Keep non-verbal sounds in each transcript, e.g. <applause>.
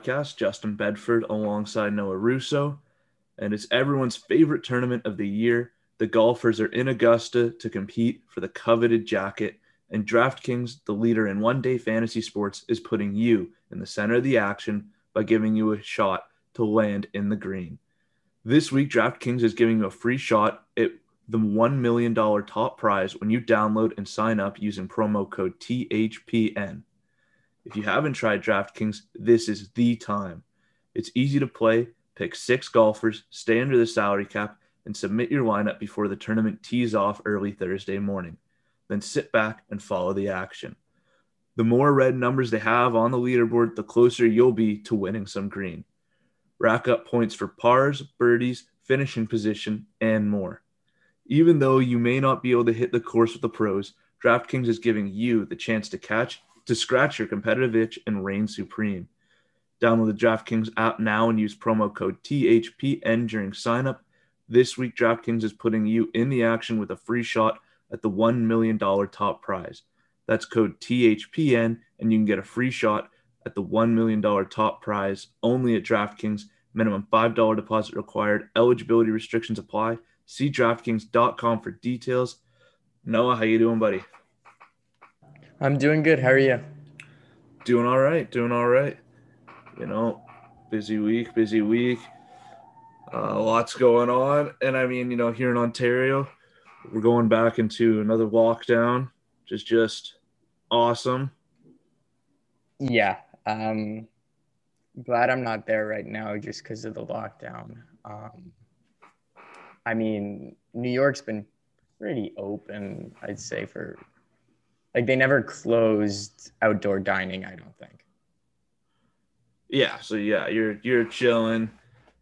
Podcast. Justin Bedford alongside Noah Russo. And it's everyone's favorite tournament of the year. The golfers are in Augusta to compete for the coveted jacket. And DraftKings, the leader in one day fantasy sports, is putting you in the center of the action by giving you a shot to land in the green. This week, DraftKings is giving you a free shot at the $1 million top prize when you download and sign up using promo code THPN. If you haven't tried DraftKings, this is the time. It's easy to play. Pick six golfers, stay under the salary cap, and submit your lineup before the tournament tees off early Thursday morning. Then sit back and follow the action. The more red numbers they have on the leaderboard, the closer you'll be to winning some green. Rack up points for pars, birdies, finishing position, and more. Even though you may not be able to hit the course with the pros, DraftKings is giving you the chance to catch to scratch your competitive itch and reign supreme. Download the DraftKings app now and use promo code THPN during signup. This week, DraftKings is putting you in the action with a free shot at the $1 million top prize. That's code THPN, and you can get a free shot at the $1 million top prize only at DraftKings. Minimum $5 deposit required. Eligibility restrictions apply. See DraftKings.com for details. Noah, how you doing, buddy? I'm doing good. How are you? Doing all right. Doing all right. You know, busy week, busy week. Uh, lots going on. And I mean, you know, here in Ontario, we're going back into another lockdown, which is just awesome. Yeah. Um, glad I'm not there right now just because of the lockdown. Um, I mean, New York's been pretty open, I'd say, for like they never closed outdoor dining, I don't think. Yeah. So yeah, you're you're chilling.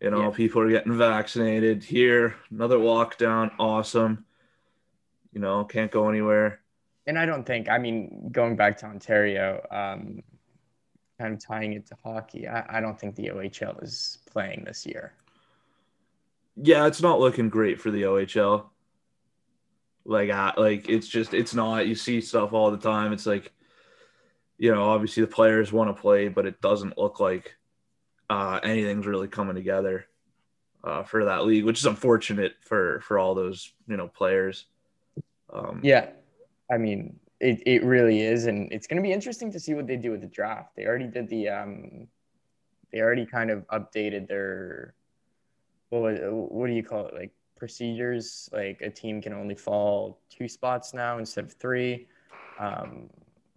You know, Yeah. people are getting vaccinated. Here, another lockdown. Awesome. You know, can't go anywhere. And I don't think, I mean, going back to Ontario, um, kind of tying it to hockey, I, I don't think the OHL is playing this year. yeah, it's not looking great for the OHL. Like, uh, like it's just it's not. You see stuff all the time. It's like, you know, obviously the players want to play, but it doesn't look like uh, anything's really coming together uh, for that league, which is unfortunate for for all those you know players. Um, Yeah, I mean, it, it really is, and it's going to be interesting to see what they do with the draft. They already did the um, they already kind of updated their what was, what do you call it like procedures? Like a team can only fall two spots now instead of three. Um,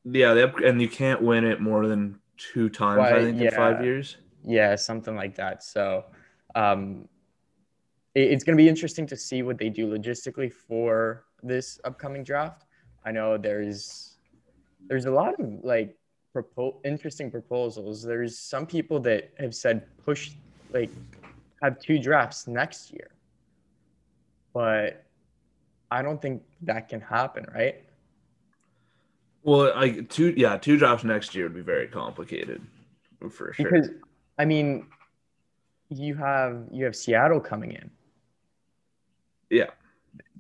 yeah, they up, and you can't win it more than two times. I Why, think in five years. yeah, something like that. So um, it- it's going to be interesting to see what they do logistically for this upcoming draft. I know there's there's a lot of like propo- interesting proposals. There's some people that have said push like have two drafts next year, but I don't think that can happen, right? Well, like two, yeah, two drops next year would be very complicated, for sure. Because I mean, you have you have Seattle coming in. yeah,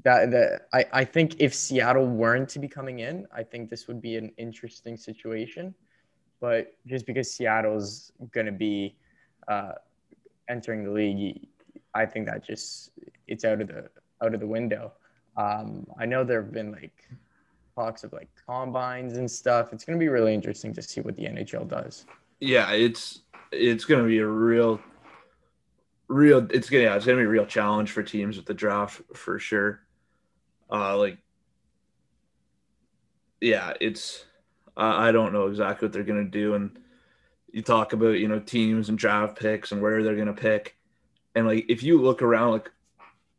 that that I, I think if Seattle weren't to be coming in, I think this would be an interesting situation. But just because Seattle's going to be uh, entering the league, I think that just it's out of the out of the window. Um, I know there have been like talks of like combines and stuff. It's going to be really interesting to see what the NHL does. yeah, it's it's gonna be a real, real. It's gonna yeah, it's gonna be a real challenge for teams with the draft for sure. Uh, like, yeah, it's I don't know exactly what they're going to do. And you talk about, you know, teams and draft picks and where they're going to pick. And like, if you look around, like,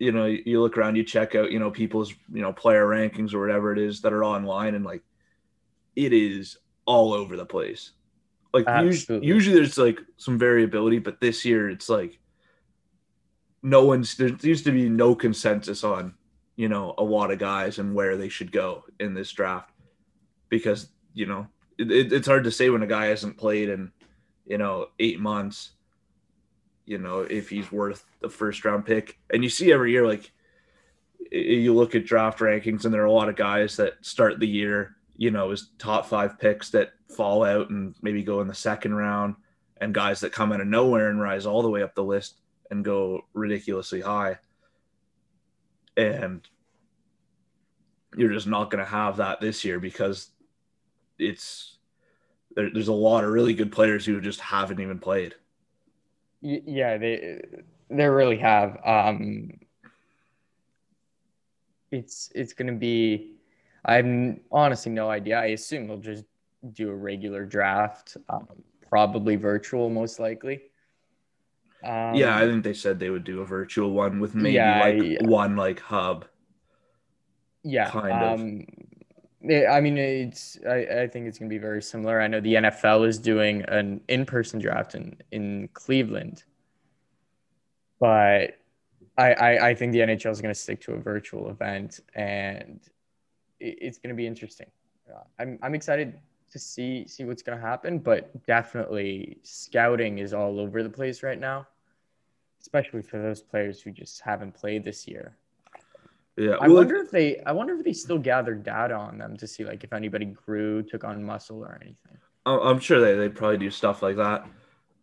you know, you look around, you check out, you know, people's, you know, player rankings or whatever it is that are online, and like, it is all over the place. Like, usually, usually there's like some variability, but this year it's like no one's there used to be no consensus on, you know, a lot of guys and where they should go in this draft because, you know, it, it's hard to say when a guy hasn't played in, you know, eight months you know, if he's worth the first round pick. And you see every year, like you look at draft rankings, and there are a lot of guys that start the year, you know, as top five picks that fall out and maybe go in the second round, and guys that come out of nowhere and rise all the way up the list and go ridiculously high. And you're just not going to have that this year because it's there, there's a lot of really good players who just haven't even played yeah, they they really have. Um, it's it's gonna be. I'm honestly no idea. I assume they'll just do a regular draft, um, probably virtual, most likely. Um, yeah, I think they said they would do a virtual one with maybe yeah, like yeah. one like hub. Yeah, kind of. I mean, it's. I, I think it's going to be very similar. I know the NFL is doing an in-person draft in in Cleveland, but I I, I think the NHL is going to stick to a virtual event, and it, it's going to be interesting. Uh, I'm I'm excited to see see what's going to happen, but definitely scouting is all over the place right now, especially for those players who just haven't played this year. Yeah. I wonder if they I wonder if they still gather data on them to see like if anybody grew, took on muscle or anything. I'm sure they they probably do stuff like that.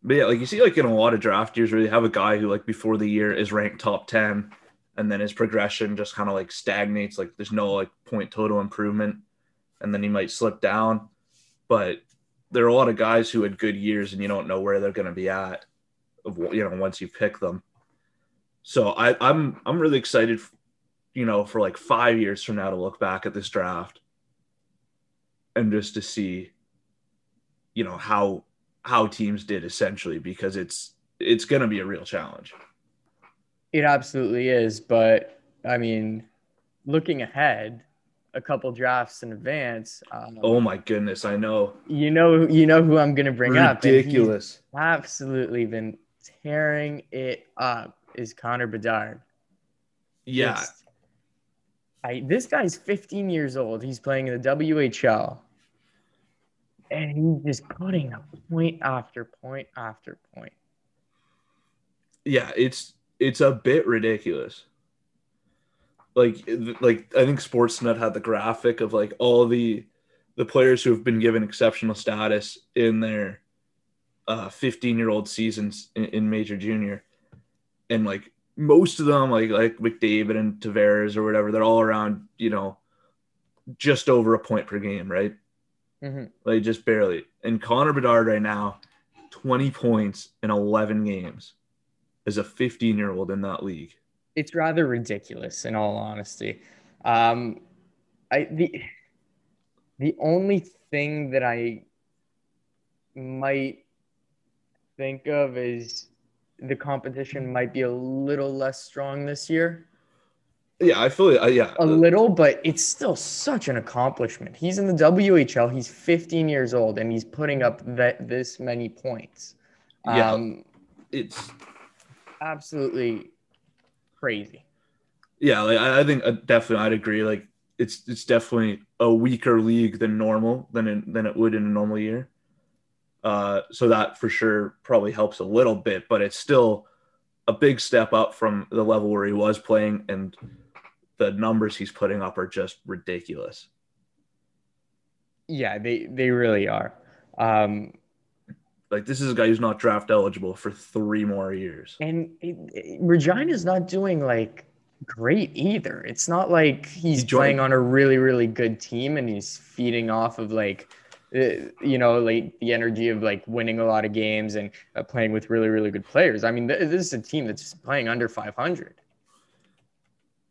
But yeah, like you see like in a lot of draft years where you have a guy who like before the year is ranked top 10 and then his progression just kind of like stagnates like there's no like point total improvement and then he might slip down. But there are a lot of guys who had good years and you don't know where they're going to be at of you know once you pick them. So I I'm I'm really excited you know, for like five years from now to look back at this draft and just to see, you know, how how teams did essentially because it's it's going to be a real challenge. It absolutely is, but I mean, looking ahead, a couple drafts in advance. Um, oh my goodness, I know. You know, you know who I'm going to bring Ridiculous. up. Ridiculous. Absolutely been tearing it up. Is Connor Bedard? Yeah, Just I, this guy's 15 years old. He's playing in the WHL. And he's just putting up point after point after point. Yeah, it's it's a bit ridiculous. Like like I think Sportsnet had the graphic of like all the the players who have been given exceptional status in their uh 15 year old seasons in, in major junior and like most of them, like like McDavid and Tavares or whatever, they're all around, you know, just over a point per game, right? Mm-hmm. Like just barely. And Connor Bedard right now, 20 points in 11 games as a 15 year old in that league. It's rather ridiculous, in all honesty. Um, I the the only thing that I might think of is the competition might be a little less strong this year. Yeah, I feel it. Uh, yeah, a little, but it's still such an accomplishment. He's in the WHL. He's 15 years old, and he's putting up that this many points. Yeah, um, it's absolutely crazy. Yeah, like I, I think uh, definitely I'd agree. Like it's it's definitely a weaker league than normal than in, than it would in a normal year. Uh, so that for sure probably helps a little bit, but it's still a big step up from the level where he was playing, and the numbers he's putting up are just ridiculous. Yeah, they they really are. Um, like this is a guy who's not draft eligible for three more years, and it, it, Regina's not doing like great either. It's not like he's, he's playing on a really really good team and he's feeding off of like you know, like the energy of like winning a lot of games and uh, playing with really, really good players. I mean, th- this is a team that's playing under 500.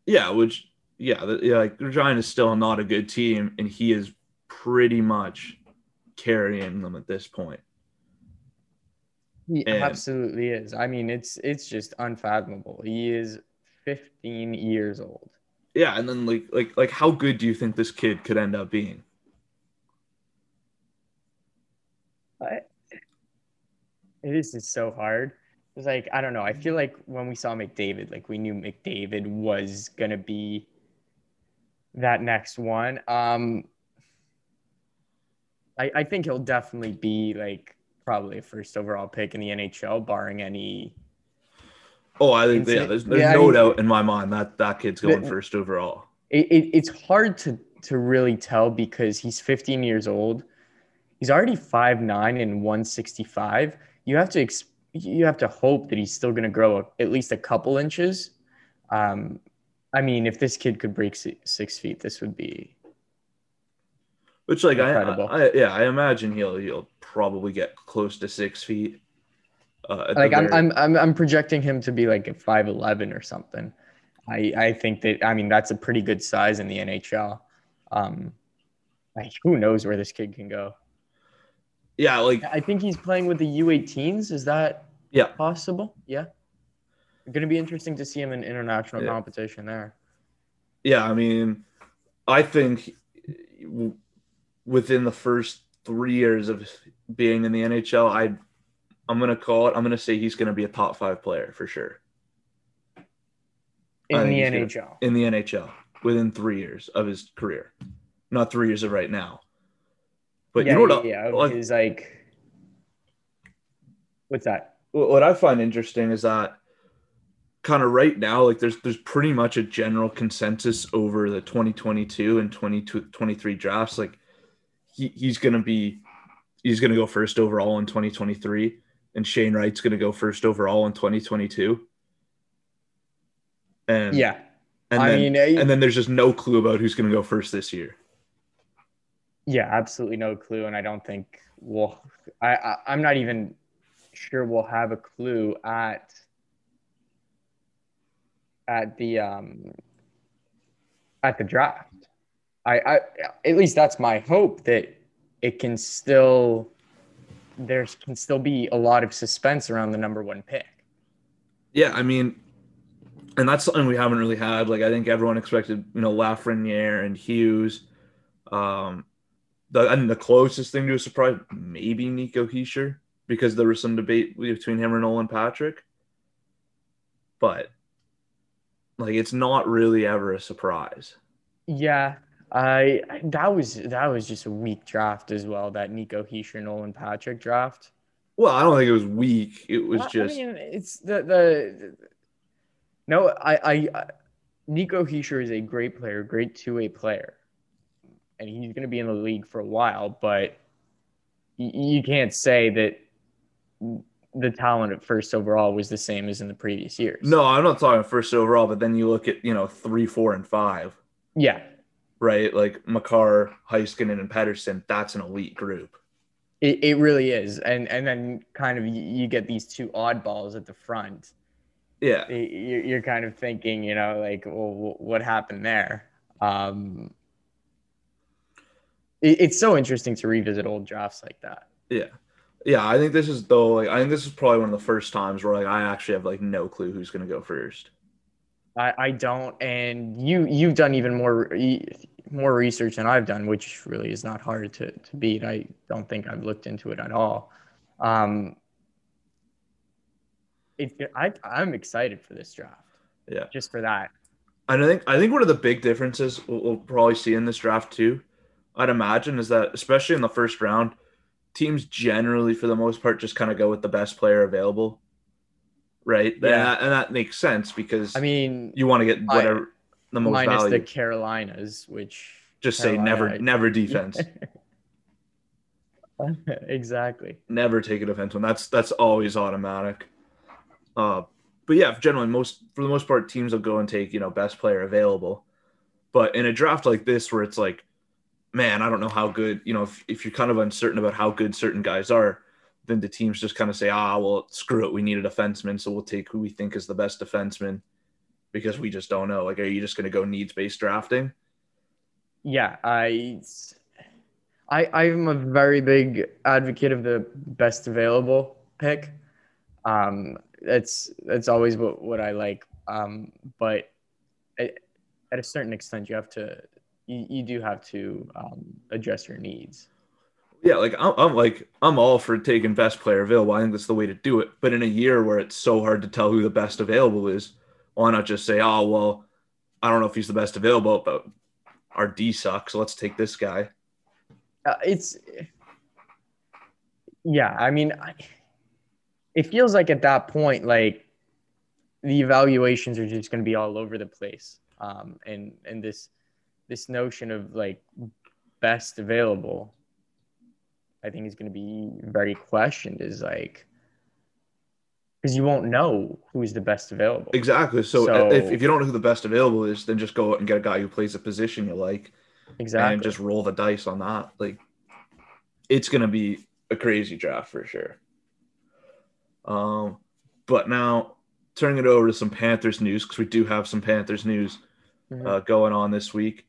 Yeah, which yeah, the, yeah, like Regina is still not a good team, and he is pretty much carrying them at this point. He And- absolutely is. I mean, it's it's just unfathomable. He is 15 years old. Yeah, and then like like like how good do you think this kid could end up being? I, it is just so hard. It's like I don't know. I feel like when we saw McDavid, like we knew McDavid was gonna be that next one. Um, I I think he'll definitely be like probably a first overall pick in the NHL, barring any. Oh, I think yeah, there's, there's Yeah, I no mean- doubt in my mind that that kid's going The- first overall. It, it, it's hard to to really tell because he's 15 years old. He's already 5'9 and 165. You have to ex- you have to hope that he's still going to grow a, at least a couple inches. Um, I mean, if this kid could break si- six feet, this would be Which like I. I, yeah, I imagine he'll he'll probably get close to six feet. Uh, like I'm, very- I'm I'm I'm projecting him to be like a 5'11 or something. I I think that I mean that's a pretty good size in the NHL. Um, like who knows where this kid can go? Yeah, like I think he's playing with the U18s. Is that Yeah. possible? Yeah. Going to be interesting to see him in international Yeah. competition there. yeah, I mean, I think within the first three years of being in the NHL, I I'm gonna call it. I'm gonna say he's gonna be a top five player for sure In the NHL. in the NHL within three years of his career, not three years of right now. But yeah, you know what? yeah, I- like, He's like, what's that? what what I find interesting is that kind of right now, like there's there's pretty much a general consensus over the 2022 and 2023 drafts. Like he, he's gonna be he's gonna go first overall in 2023, and Shane Wright's gonna go first overall in 2022. And Yeah. and I then, mean, I- and then there's just no clue about who's gonna go first this year. Yeah, absolutely no clue, and I don't think we'll. I, I I'm not even sure we'll have a clue at at the um at the draft. I, I at least that's my hope that it can still there can still be a lot of suspense around the number one pick. Yeah, I mean, and that's something we haven't really had. Like I think everyone expected, you know, Lafreniere and Hughes. Um, the and the closest thing to a surprise, maybe Nico Hischier, because there was some debate between him and Nolan Patrick. But like, it's not really ever a surprise. Yeah, I that was that was just a weak draft as well. That Nico Hischier Nolan Patrick draft. Well, I don't think it was weak. It was Well, just I mean, it's the the. No, I, I, I Nico Hischier is a great player, great two way player, and he's going to be in the league for a while. But you can't say that the talent at first overall was the same as in the previous years. no. I'm not talking first overall, but then you look at you know three, four, and five, Yeah, right? Like Makar, Heiskanen, and Pettersson. That's an elite group. it, it really is, and and then kind of you, get these two oddballs at the front. Yeah. you're kind of thinking, you know, like, well, what happened there? Um, it's so interesting to revisit old drafts like that. Yeah. Yeah, I think this is though like I think this is probably one of the first times where like I actually have like no clue who's gonna go first. I, I don't, and you you've done even more more research than I've done, which really is not hard to to beat. I don't think I've looked into it at all. Um, it, I I'm excited for this draft, Yeah. just for that. And I think I think one of the big differences we'll, we'll probably see in this draft too, I'd imagine, is that especially in the first round, teams generally for the most part just kind of go with the best player available. Right. And, Yeah. that, and that makes sense because I mean, you want to get I- whatever the most minus value. the Carolinas, which just say Carolina- never never defense. <laughs> exactly. never take a defense one. That's that's always automatic. Uh, but yeah, generally most for the most part, teams will go and take you know best player available. But in a draft like this, where it's like, man, I don't know how good you know if, if you're kind of uncertain about how good certain guys are, then the teams just kind of say, ah, well, screw it, we need a defenseman, so we'll take who we think is the best defenseman because we just don't know. Like, are you just going to go needs based drafting? Yeah, I I, I'm a very big advocate of the best available pick. Um, that's that's always what, what I like. Um, but at, at a certain extent, you have to you, you do have to um, address your needs. Yeah, like I'm, I'm like I'm all for taking best player available. I think that's the way to do it. But in a year where it's so hard to tell who the best available is, why not just say, oh well, I don't know if he's the best available, but our D sucks. So let's take this guy. Uh, it's yeah. I mean, I, it feels like at that point, like the evaluations are just going to be all over the place, um, and and this this notion of like best available, I think is going to be very questioned. Is like because you won't know who's the best available. Exactly. So, So- if, if you don't know who the best available is, then just go out and get a guy who plays a position you like Exactly. and just roll the dice on that. Like it's gonna be a crazy draft for sure. Um, but now turning it over to some Panthers news because we do have some Panthers news Mhm. uh, going on this week.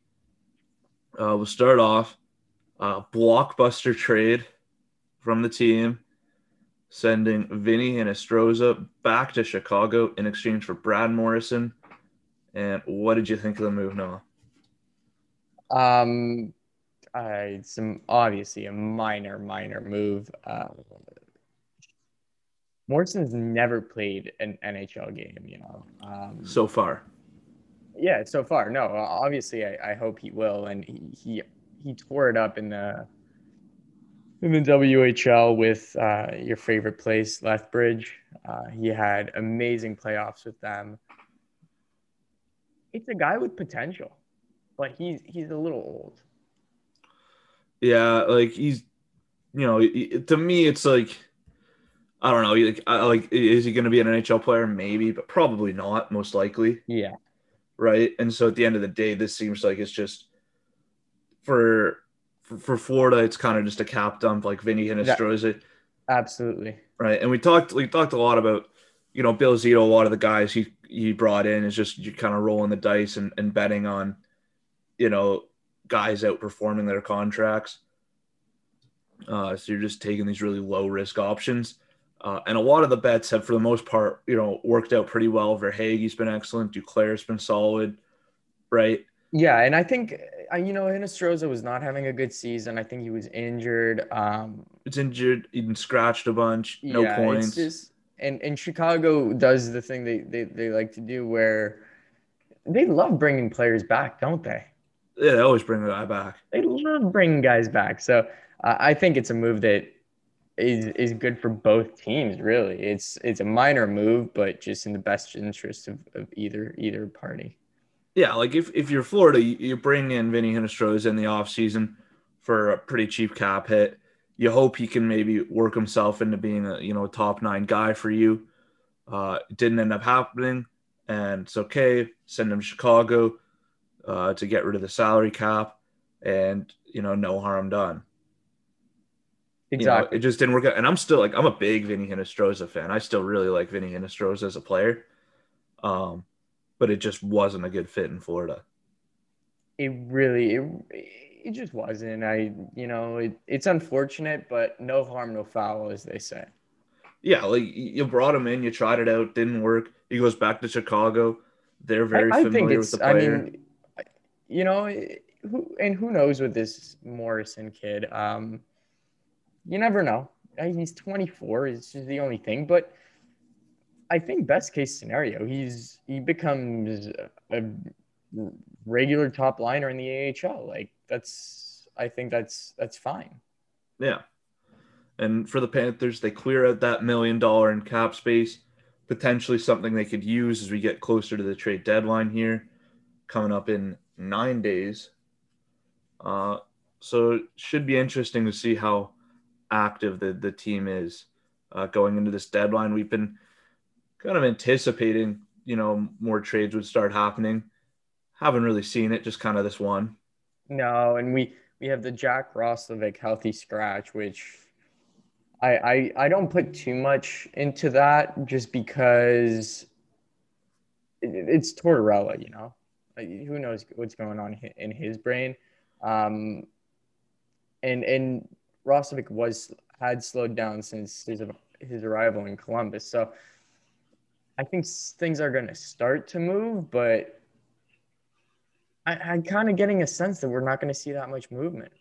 Uh, we'll start off uh, blockbuster trade from the team, sending Vinny Hinostroza back to Chicago in exchange for Brad Morrison. And what did you think of the move, Noah? Um, uh, some obviously a minor, minor move. Uh, Morrison's never played an NHL game, you know. Um, So far, yeah, so far, no. Obviously, I, I hope he will, and he, he he tore it up in the in the WHL with uh, your favorite place, Lethbridge. Uh, he had amazing playoffs with them. It's a guy with potential, but he's he's a little old. yeah, like he's, you know, to me, it's like, I don't know, like, like is he going to be an NHL player? Maybe, but probably not. Most likely. Yeah. Right? And so at the end of the day, this seems like it's just for for, Florida, it's kind of just a cap dump, like Vinny Hinostroza, Absolutely. right? And we talked we talked a lot about you know Bill Zito, a lot of the guys he he brought in is just you kind of rolling the dice and, and betting on you know guys outperforming their contracts. Uh, so you're just taking these really low risk options. Uh, and a lot of the bets have, for the most part, you know, worked out pretty well. Verhaeghe's been excellent. Duclair's been solid, right? Yeah, and I think uh, you know Hinostroza was not having a good season. I think he was injured. Um, It's injured, even scratched a bunch, no yeah, points. It's just and and Chicago does the thing they, they they like to do where they love bringing players back, don't they? yeah, they always bring the guy back. They love bringing guys back. So uh, I think it's a move that is is good for both teams. Really, it's it's a minor move, but just in the best interest of, of either either party. Yeah, like if, if you're Florida, you, bring in Vinny Hinostroza in the offseason for a pretty cheap cap hit. You hope he can maybe work himself into being a you know top nine guy for you. Uh, didn't end up happening, and it's okay. Send him to Chicago uh, to get rid of the salary cap, and you know no harm done. You know, Exactly. it just didn't work out. And I'm still like, I'm a big Vinny Hinostroza fan. I still really like Vinny Hinostroza as a player. Um, but it just wasn't a good fit in Florida. it really it, it just wasn't i you know it, it's unfortunate but no harm no foul as they say Yeah, like you brought him in, you tried it out, didn't work. He goes back to Chicago. They're very I, I familiar think with the i player. mean you know who and who knows with this morrison kid um you never know Uh, he's 24 is just the only thing but i think best case scenario he's he becomes a regular top liner in the ahl like that's i think that's that's fine yeah. And for the Panthers, they clear out that million dollar in cap space, potentially something they could use as we get closer to the trade deadline here, coming up in nine days. Uh, so it should be interesting to see how active the, the team is uh, going into this deadline. We've been kind of anticipating, you know, more trades would start happening. Haven't really seen it, just kind of this one. No, and we we have the Jack Roslovic healthy scratch, which I I I don't put too much into that just because it, it's Tortorella, you know. Who knows what's going on in his brain? Um, and and Roslovic was had slowed down since his his arrival in Columbus. So I think things are going to start to move, but I, I'm kind of getting a sense that we're not going to see that much movement.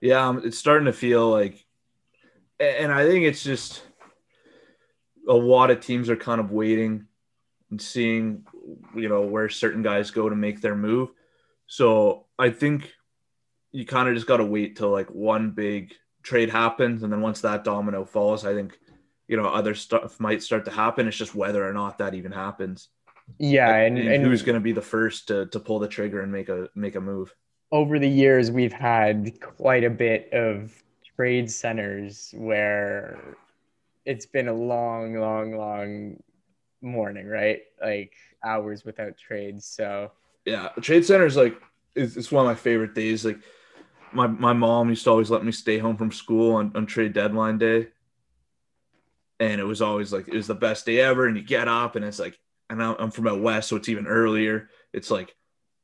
Yeah, um, it's starting to feel like, and I think it's just a lot of teams are kind of waiting and seeing, you know, where certain guys go to make their move. So I think you kind of just got to wait till like one big trade happens, and then once that domino falls, I think you know other stuff might start to happen. It's just whether or not that even happens. Yeah, Like, and, and and who's going to be the first to, to pull the trigger and make a make a move. over the years we've had quite a bit of trade centers where it's been a long long long morning right like hours without trades so Yeah, trade centers like it's, it's one of my favorite days. Like my my mom used to always let me stay home from school on, on trade deadline day. And it was always like it was the best day ever. And you get up and it's like, and I'm from out west, so it's even earlier. It's like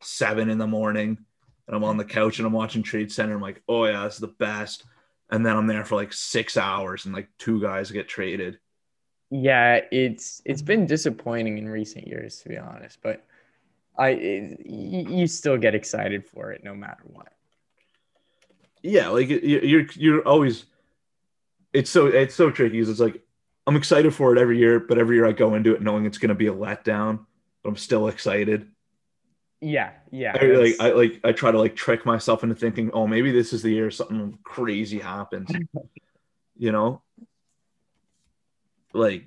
seven in the morning, and I'm on the couch and I'm watching Trade Center. I'm like, oh yeah, this is the best. And then I'm there for like six hours, and like two guys get traded. yeah it's it's been disappointing in recent years to be honest but i it, you still get excited for it no matter what yeah like you- you're you're always it's so it's so tricky it's like i'm excited for it every year but every year i go into it knowing it's going to be a letdown but i'm still excited. Yeah yeah I, like i like i try to like trick myself into thinking oh maybe this is the year something crazy happens <laughs> you know? Like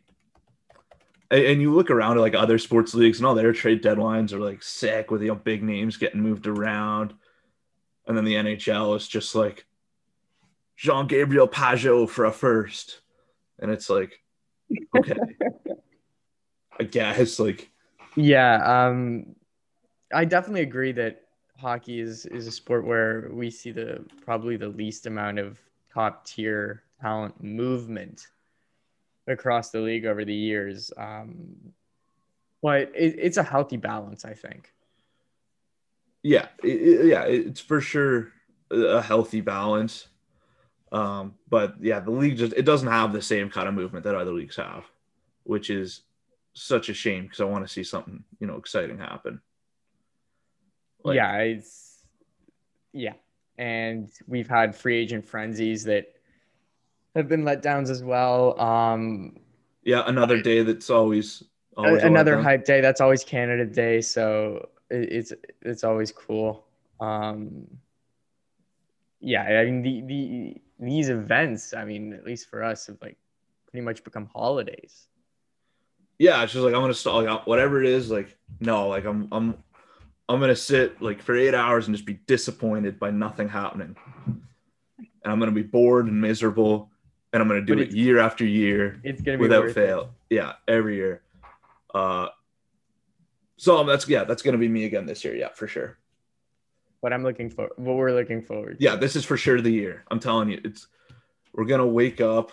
and, and you look around at like other sports leagues and all their trade deadlines are like sick with you know big names getting moved around and then the nhl is just like jean gabriel pageau for a first and it's like okay <laughs> i guess like Yeah, um, I definitely agree that hockey is is a sport where we see the probably the least amount of top tier talent movement across the league over the years. Um, but it, it's a healthy balance, I think. Yeah it- yeah it's for sure a healthy balance um but yeah the league just it doesn't have the same kind of movement that other leagues have which is such a shame because i want to see something you know exciting happen Like- yeah, it's yeah, and we've had free agent frenzies that have been letdowns as well. Um, yeah another day that's always, always another hype day that's always canada day so it, it's it's always cool. Um yeah i mean the, the these events i mean at least for us have like pretty much become holidays. Yeah it's just like i'm gonna stall like, whatever it is like no like i'm i'm i'm gonna sit like for eight hours and just be disappointed by nothing happening. And i'm gonna be bored and miserable and i'm gonna do it year after year it's gonna be without fail. Yeah every year. Uh so that's yeah that's gonna be me again this year. Yeah for sure. What i'm looking for what we're looking forward to. yeah this is for sure the year. I'm telling you it's we're gonna wake up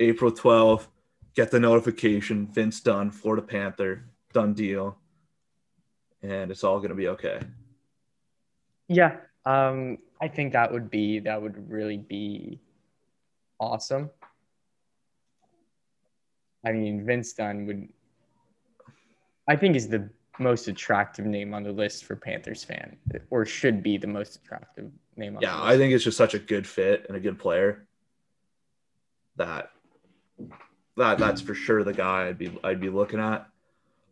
april 12th get the notification vince dunn florida panther done deal and it's all gonna be okay. Yeah um i think that would be that would really be awesome. I mean vince dunn would i think is the most attractive name on the list for panthers fan or should be the most attractive name on yeah i think it's just such a good fit and a good player that that that's for sure the guy i'd be i'd be looking at.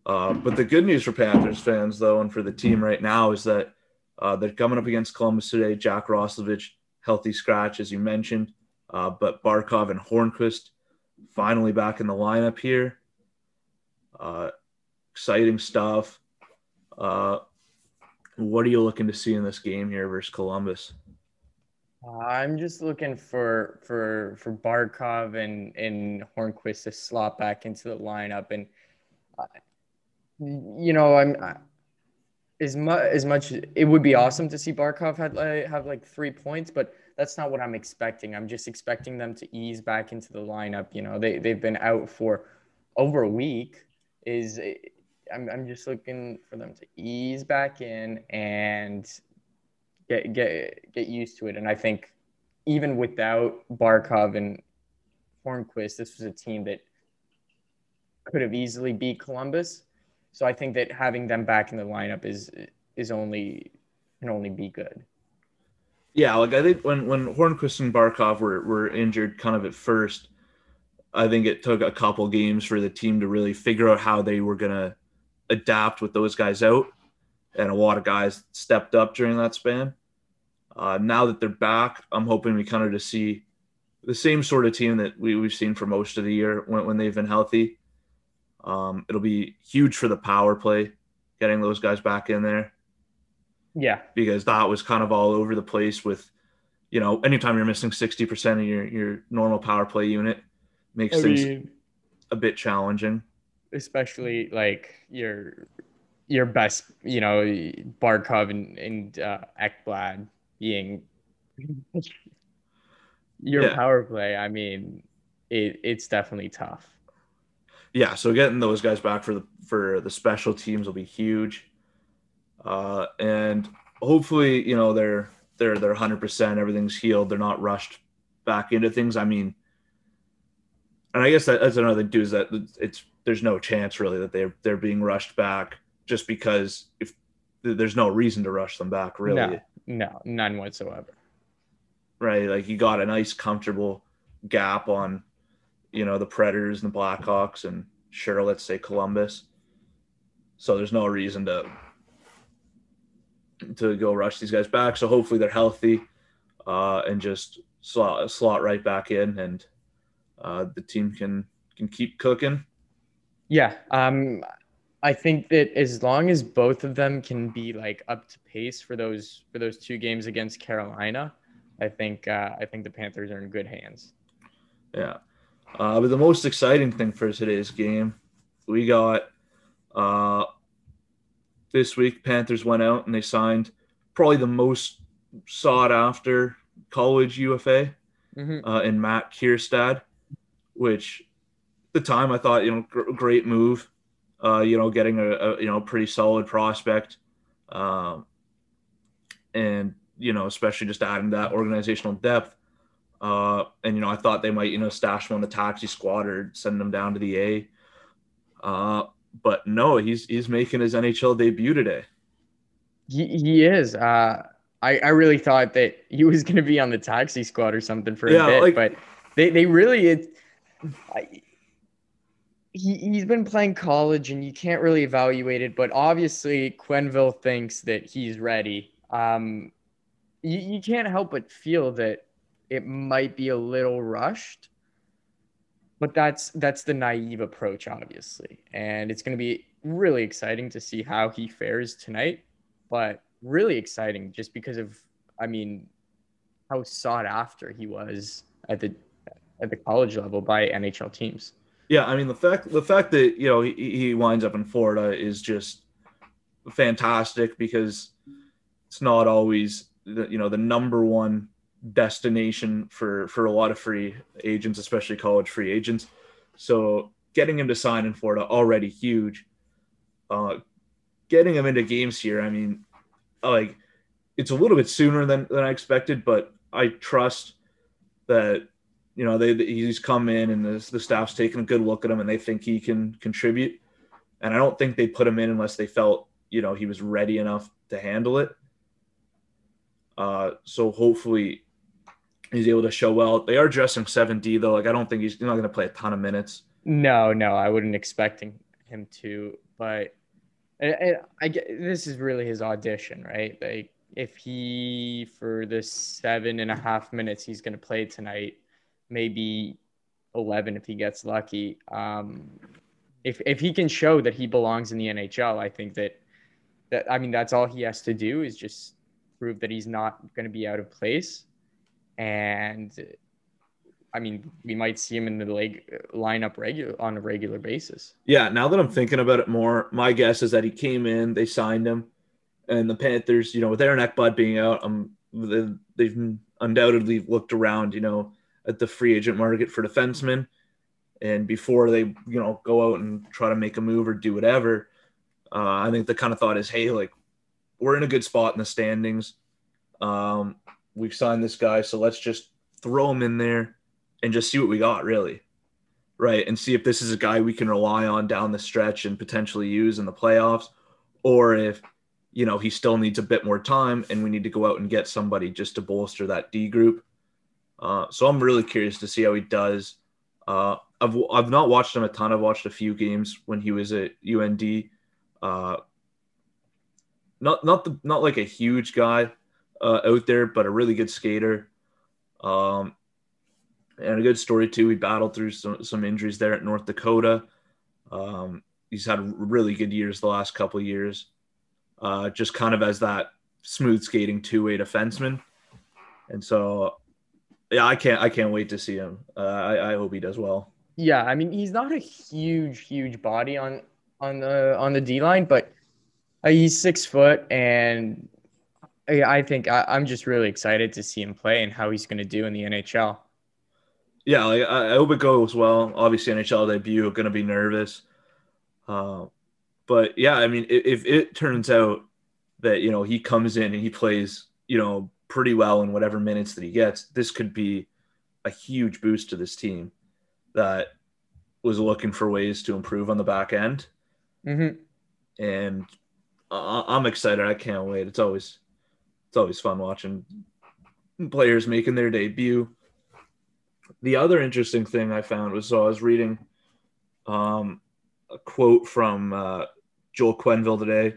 Uh, but the good news for panthers fans though and for the team right now is that uh, they're coming up against columbus today. Jack roslovic healthy scratch as you mentioned uh, but barkov and hornqvist finally back in the lineup here. Uh, exciting stuff. Uh, what are you looking to see in this game here versus columbus? I'm just looking for for for barkov and and hornqvist to slot back into the lineup. And uh, you know i'm I, as much as much it would be awesome to see barkov had like, have like three points but that's not what i'm expecting. I'm just expecting them to ease back into the lineup. You know they, they've been out for over a week. Is I'm, I'm just looking for them to ease back in and get get get used to it and i think even without Barkov and Hornqvist, this was a team that could have easily beat Columbus. So I think that having them back in the lineup is is only can only be good. Yeah, like I think when when Hornqvist and Barkov were were injured, kind of at first, I think it took a couple games for the team to really figure out how they were gonna adapt with those guys out, and a lot of guys stepped up during that span. Uh, now that they're back, I'm hoping we kind of to see the same sort of team that we, we've seen for most of the year when, when they've been healthy. Um, it'll be huge for the power play, getting those guys back in there. Yeah. Because that was kind of all over the place with, you know, anytime you're missing 60% of your, your normal power play unit makes I things a bit challenging. Especially like your your best, you know, Barkov and, and uh, Ekblad being <laughs> your Yeah. power play. I mean, it, it's definitely tough. Yeah, so getting those guys back for the for the special teams will be huge. Uh, and hopefully, you know, they're they're they're 100%, everything's healed, they're not rushed back into things. I mean, and I guess that, that's another thing too is that it's there's no chance really that they're they're being rushed back just because if there's no reason to rush them back really. No, no, none whatsoever. right like you got a nice comfortable gap on you know the predators and the blackhawks and sure let's say columbus. So there's no reason to to go rush these guys back. So hopefully they're healthy uh and just slot slot right back in and uh the team can can keep cooking Yeah. Um, I think that as long as both of them can be like up to pace for those for those two games against Carolina, I think uh, I think the Panthers are in good hands. Yeah. Uh, but the most exciting thing for today's game, we got uh, this week, Panthers went out and they signed probably the most sought after college UFA Mhm. uh, in Matt Kiersted, which at the time I thought, you know, gr- great move, uh, you know, getting a, a, you know, pretty solid prospect. Um, and, you know, especially just adding that organizational depth. Uh, and you know, I thought they might, you know, stash him on the taxi squad or send him down to the A. Uh, but no, he's he's making his NHL debut today. He, he is. Uh, I, I really thought that he was going to be on the taxi squad or something for Yeah, a bit, like- but they, they really it. I, he he's been playing college and you can't really evaluate it, but obviously Quenneville thinks that he's ready. Um, you, you can't help but feel that it might be a little rushed, but that's that's the naive approach, obviously, and it's going to be really exciting to see how he fares tonight but really exciting just because of I mean how sought after he was at the at the college level by NHL teams. Yeah, I mean the fact the fact that you know he, he winds up in Florida is just fantastic because it's not always the, you know the number one destination for for a lot of free agents, especially college free agents. So getting him to sign in Florida already huge. Uh, getting him into games here, I mean, like it's a little bit sooner than than I expected, but I trust that you know they he's come in and the, the staff's taking a good look at him and they think he can contribute. And i don't think they put him in unless they felt you know he was ready enough to handle it. Uh so hopefully he's able to show well. They are dressing 7d though. Like i don't think he's, not going to play a ton of minutes. No, no, I wouldn't expecting him to, but I get this is really his audition, right? Like if he for the seven and a half minutes he's going to play tonight, maybe eleven if he gets lucky. Um, if if he can show that he belongs in the NHL, I think that that I mean that's all he has to do is just prove that he's not going to be out of place, and I mean we might see him in the leg lineup regular on a regular basis. Yeah, now that I'm thinking about it more, my guess is that he came in, they signed him, and the Panthers, you know, with Aaron Ekblad being out, um, they- they've undoubtedly looked around, you know, at the free agent market for defensemen, and before they, you know, go out and try to make a move or do whatever, uh, I think the kind of thought is, hey, like, we're in a good spot in the standings. Um, we've signed this guy, so let's just throw him in there and just see what we got, really. Right. And see if this is a guy we can rely on down the stretch and potentially use in the playoffs, or if, you know, he still needs a bit more time and we need to go out and get somebody just to bolster that D group. Uh, so I'm really curious to see how he does. Uh, I've, I've not watched him a ton. I've watched a few games when he was at UND. Uh, not not the not like a huge guy uh, out there, but a really good skater. Um, and a good story too. He battled through some, some injuries there at North Dakota. Um, he's had really good years the last couple years, uh, just kind of as that smooth skating two way defenseman. And so, yeah, I can't I can't wait to see him. Uh, I, I hope he does well. Yeah, I mean he's not a huge huge body on on the on the D line, but uh, he's six foot, and I think I, I'm just really excited to see him play and how he's going to do in the NHL. Yeah, like, I hope it goes well. Obviously, NHL debut, are going to be nervous. Uh, but yeah, I mean, if, if it turns out that you know he comes in and he plays, you know, pretty well in whatever minutes that he gets, this could be a huge boost to this team that was looking for ways to improve on the back end. Mm-hmm. And I'm excited. I can't wait. It's always it's always fun watching players making their debut. The other interesting thing I found was so I was reading um, a quote from uh, Joel Quenneville today,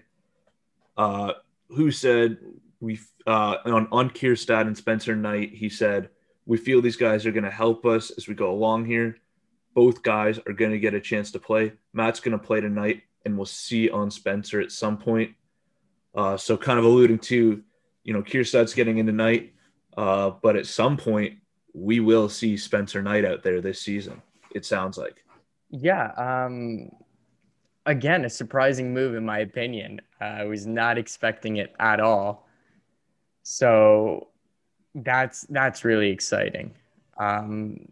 uh, who said we uh, on on Kiersted and Spencer Knight. He said we feel these guys are going to help us as we go along here. Both guys are going to get a chance to play. Matt's going to play tonight, and we'll see on Spencer at some point. Uh, so, kind of alluding to you know, Kiersted's getting in tonight, uh, but at some point we will see Spencer Knight out there this season. It sounds like. Yeah. Um, again, a surprising move in my opinion. Uh, I was not expecting it at all. So that's that's really exciting. Um,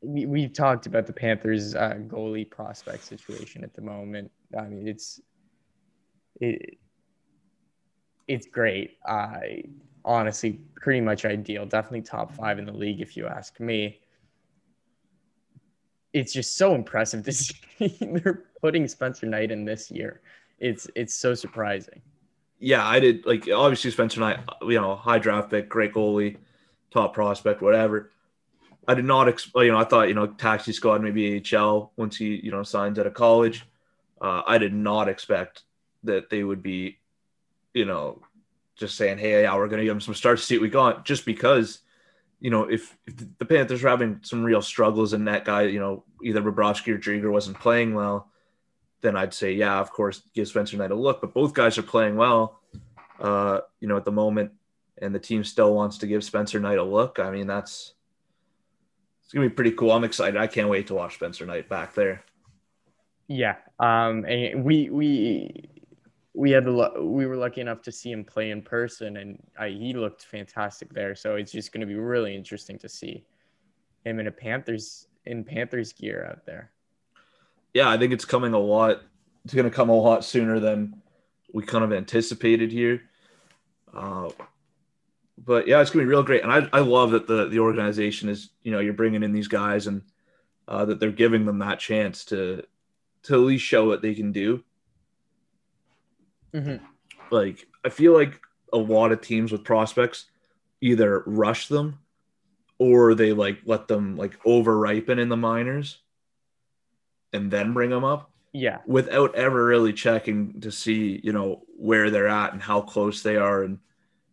we, we've talked about the Panthers uh, goalie prospect situation at the moment. I mean, it's it, it's great. I honestly pretty much ideal. Definitely top five in the league if you ask me. It's just so impressive to <laughs> see they're putting Spencer Knight in this year. It's it's so surprising. Yeah, I did like obviously Spencer Knight, you know, high draft pick, great goalie, top prospect, whatever. I did not, you know, I thought, you know, taxi squad, maybe AHL once he, you know, signs out of college. Uh, I did not expect that they would be you know, just saying, hey, yeah, we're to give him some starts, see what we got, just because, you know, if, if the Panthers were having some real struggles and that guy, you know, either Bobrovsky or Driedger wasn't playing well, then I'd say, yeah, of course, give Spencer Knight a look. But both guys are playing well, uh, you know, at the moment, and the team still wants to give Spencer Knight a look. I mean, that's it's gonna be pretty cool. I'm excited. I can't wait to watch Spencer Knight back there. Yeah, um, and we we we had the we were lucky enough to see him play in person, and I, he looked fantastic there. So it's just going to be really interesting to see him in a Panthers in Panthers gear out there. Yeah, I think it's coming a lot. It's going to come a lot sooner than we kind of anticipated here. Uh, but yeah, it's going to be real great, and I, I love that the the organization is you know you're bringing in these guys and uh, that they're giving them that chance to to at least show what they can do Mm-hmm. Like I feel like a lot of teams with prospects either rush them or they like let them like over ripen in the minors and then bring them up. Yeah. Without ever really checking to see, you know, where they're at and how close they are and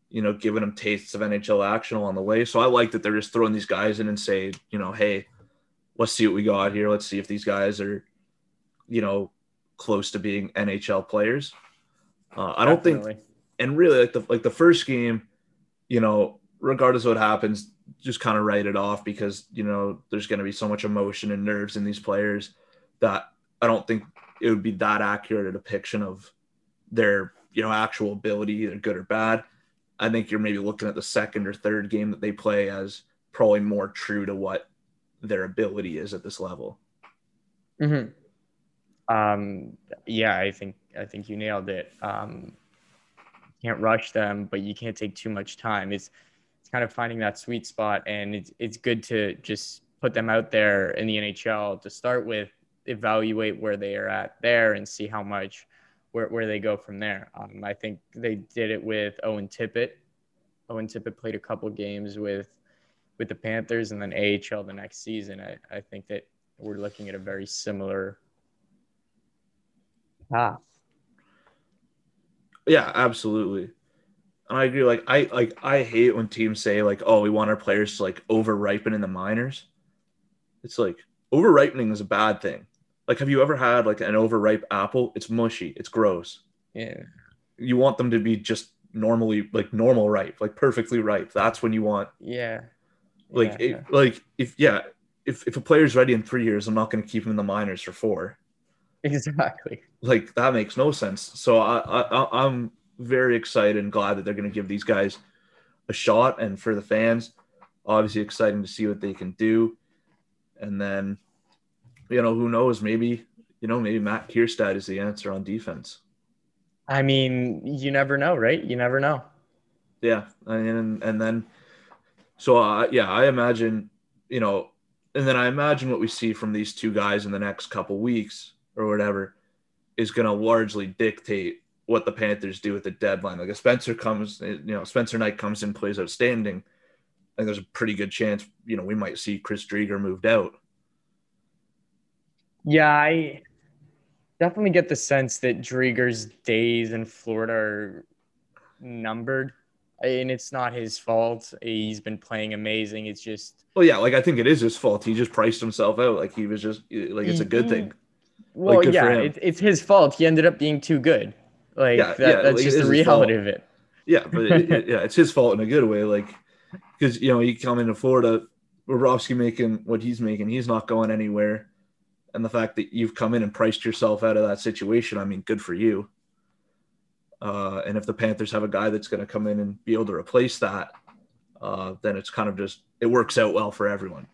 you know, giving them tastes of NHL action along the way. So I like that they're just throwing these guys in and say, you know, hey, let's see what we got here. Let's see if these guys are, you know, close to being NHL players. Uh, I don't think, and really like the like the first game, you know, regardless of what happens, just kind of write it off because you know there's going to be so much emotion and nerves in these players that I don't think it would be that accurate a depiction of their you know actual ability, either good or bad. I think you're maybe looking at the second or third game that they play as probably more true to what their ability is at this level. Mm-hmm. Um, yeah, I think I think you nailed it. Um, can't rush them, but you can't take too much time. It's it's it's kind of finding that sweet spot, and it's it's good to just put them out there in the NHL to start with, evaluate where they are at there, and see how much where, where they go from there. Um, I think they did it with Owen Tippett. Owen Tippett played a couple games with with the Panthers and then AHL the next season. I, I think that we're looking at a very similar path. Yeah, absolutely. And I agree. Like I like I hate when teams say like, "Oh, we want our players to like over ripen in the minors." It's like over ripening is a bad thing. Like, have you ever had like an overripe apple? It's mushy. It's gross. Yeah. You want them to be just normally like normal ripe, like perfectly ripe. That's when you want. Yeah. Like, yeah, it, like if yeah, if if a player's ready in three years, I'm not going to keep him in the minors for four. Exactly. Like that makes no sense. So I, I I'm very excited and glad that they're going to give these guys a shot, and for the fans, obviously exciting to see what they can do. And then, you know, who knows? Maybe you know, maybe Matt Kiersted is the answer on defense. I mean, you never know, right? You never know. Yeah, and and then, so uh, yeah, I imagine, you know, and then I imagine what we see from these two guys in the next couple weeks or whatever is going to largely dictate what the Panthers do at the deadline. Like if Spencer comes, you know, Spencer Knight comes in, plays outstanding, and there's a pretty good chance, you know, we might see Chris Driedger moved out. Yeah, I definitely get the sense that Driedger's days in Florida are numbered. And it's not his fault. He's been playing amazing. It's just well, yeah, like I think it is his fault. He just priced himself out. Like he was just like it's a good mm-hmm. thing. Well, like, yeah, it, it's his fault. He ended up being too good. Like yeah, that, yeah, that's like, just the reality of it. Yeah, but it, it, <laughs> yeah, it's his fault in a good way. Like because you know you come into Florida, Bobrovsky making what he's making, he's not going anywhere and the fact that you've come in and priced yourself out of that situation, I mean, good for you. Uh, and if the Panthers have a guy that's going to come in and be able to replace that, uh, then it's kind of just it works out well for everyone.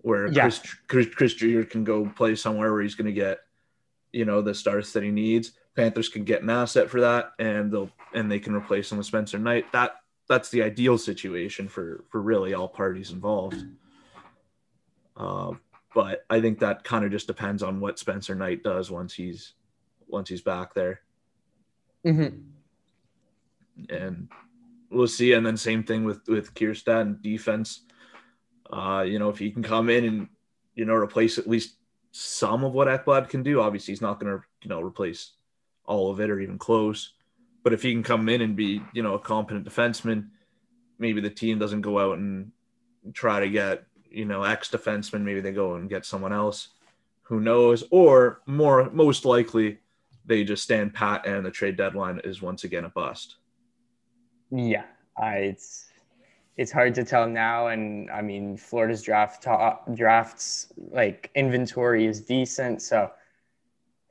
Where yeah. Chris, Chris, Chris Driedger can go play somewhere where he's going to get, you know, the starts that he needs. Panthers can get an asset for that, and they'll and they can replace him with Spencer Knight. That that's the ideal situation for for really all parties involved. Uh, but I think that kind of just depends on what Spencer Knight does once he's once he's back there. Mm-hmm. And we'll see. And then same thing with with Kiersted and defense. Uh, you know, if he can come in and you know replace at least some of what Ekblad can do, obviously he's not going to you know replace all of it or even close. But if he can come in and be you know a competent defenseman, maybe the team doesn't go out and try to get you know, ex defenseman, maybe they go and get someone else who knows, or more most likely they just stand pat and the trade deadline is once again a bust. Yeah, it's it's hard to tell now, and I mean Florida's draft top, drafts like inventory is decent, so.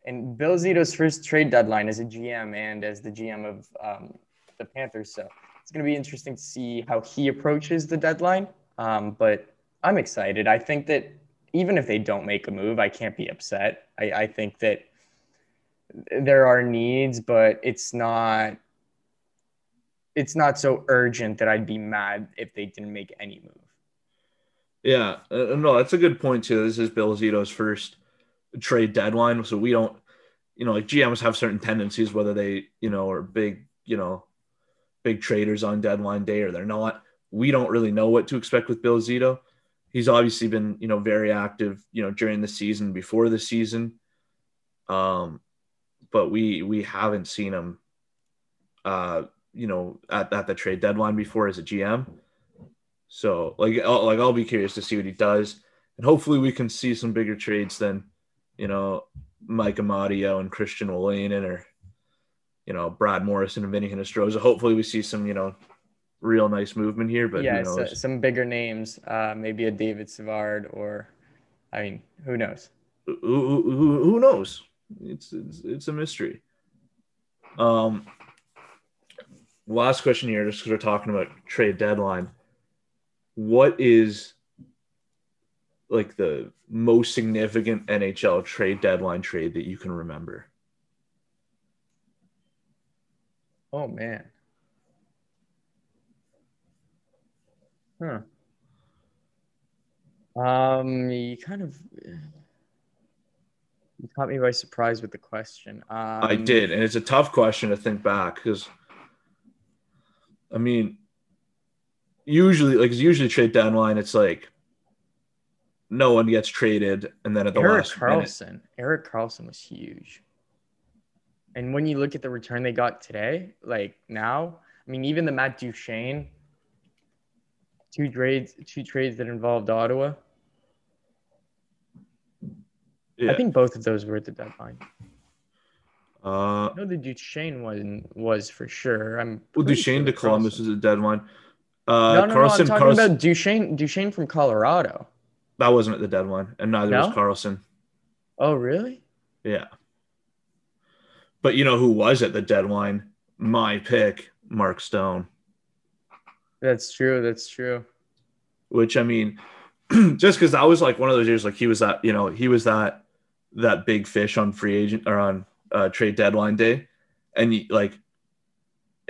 And Bill Zito's first trade deadline as a GM and as the GM of um, the Panthers, so it's going to be interesting to see how he approaches the deadline. Um, but I'm excited. I think that even if they don't make a move, I can't be upset. I, I think that there are needs, but it's not it's not so urgent that I'd be mad if they didn't make any move. Yeah, uh, no, that's a good point too. This is Bill Zito's first trade deadline, so we don't, you know, like GMs have certain tendencies whether they, you know, are big, you know, big traders on deadline day or they're not. We don't really know what to expect with Bill Zito he's obviously been you know very active you know during the season before the season. Um but we we haven't seen him uh you know at, at the trade deadline before as a gm so like I'll, like I'll be curious to see what he does. And hopefully we can see some bigger trades than you know Mike Amadio and Christian Wolanin or you know Brad Morrison and Vinny Hinostroza. Hopefully we see some you know real nice movement here. But yeah, so, some bigger names, uh, maybe a David Savard, or I mean, who knows? Who, who, who knows? It's, it's it's a mystery. Um, last question here, just because we're talking about trade deadline. What is like the most significant NHL trade deadline trade that you can remember? Oh man. Huh. Um, you kind of you caught me by surprise with the question. Um, I did, and it's a tough question to think back because, I mean, usually, like it's usually trade deadline, it's like no one gets traded, and then at the Erik last Karlsson. minute, Erik Karlsson was huge. And when you look at the return they got today, like now, I mean, even the Matt Duchene, two trades, two trades that involved Ottawa. yeah. I think both of those were at the deadline. uh, I know the Duchene one was for sure. I'm well, Duchene sure to Columbus Karlsson- is a deadline. Uh, No, no, no. I'm talking Karlsson, about Duchene. Duchene from Colorado. that wasn't at the deadline, and neither was Karlsson. Oh, really? Yeah. But you know who was at the deadline? My pick, Mark Stone. That's true. That's true. Which I mean, <clears throat> just because that was like one of those years, like he was that, you know, he was that that big fish on free agent or on uh, trade deadline day, and you, like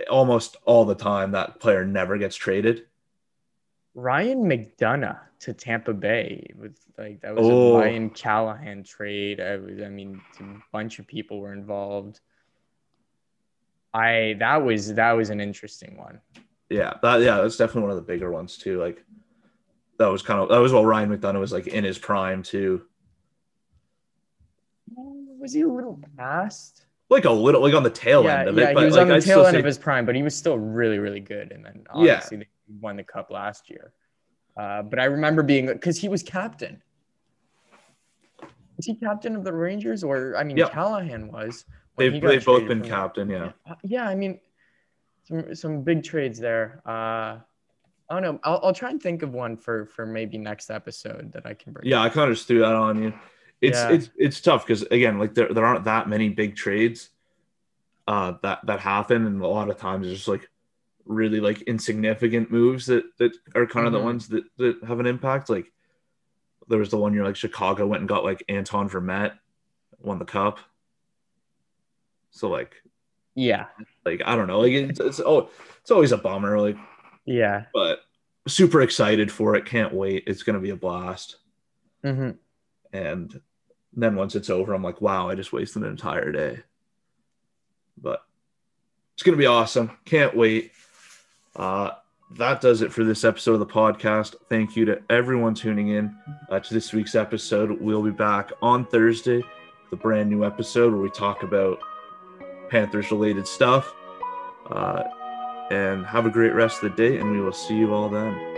almost all the time that player never gets traded. Ryan McDonagh to Tampa Bay with like that was Oh. a Ryan Callahan trade. I was, I mean, a bunch of people were involved. I that was that was an interesting one. Yeah, that yeah, that's definitely one of the bigger ones too. Like that was kind of that was while Ryan McDonagh was like in his prime too. Was he a little past? Like a little like on the tail yeah, end of yeah, it. But he was like, on the I'd tail end say- of his prime, but he was still really, really good. And then Yeah. obviously they won the cup last year. Uh, but I remember being because he was captain. Is he captain of the Rangers, or I mean, Yep. Callahan was. they've they've both been captain, yeah. Yeah, I mean, some some big trades there. Uh, I don't know. I'll, I'll try and think of one for for maybe next episode that I can bring. Yeah, I kind of just threw that on you. It's Yeah. it's it's tough because again, like there, there aren't that many big trades uh that that happen, and a lot of times it's just like really like insignificant moves that that are kind of the Mhm. ones that that have an impact. Like there was the one year like Chicago went and got like Anton Vermette, won the cup. So like yeah, like I don't know, like it's, it's oh it's always a bummer, like yeah. but super excited for it. Can't wait. It's gonna be a blast. hmm and then once it's over i'm like wow i just wasted an entire day but it's going to be awesome can't wait uh, that does it for this episode of the podcast thank you to everyone tuning in uh, to this week's episode we'll be back on thursday with a brand new episode where we talk about panthers related stuff. Uh, and have a great rest of the day and we will see you all then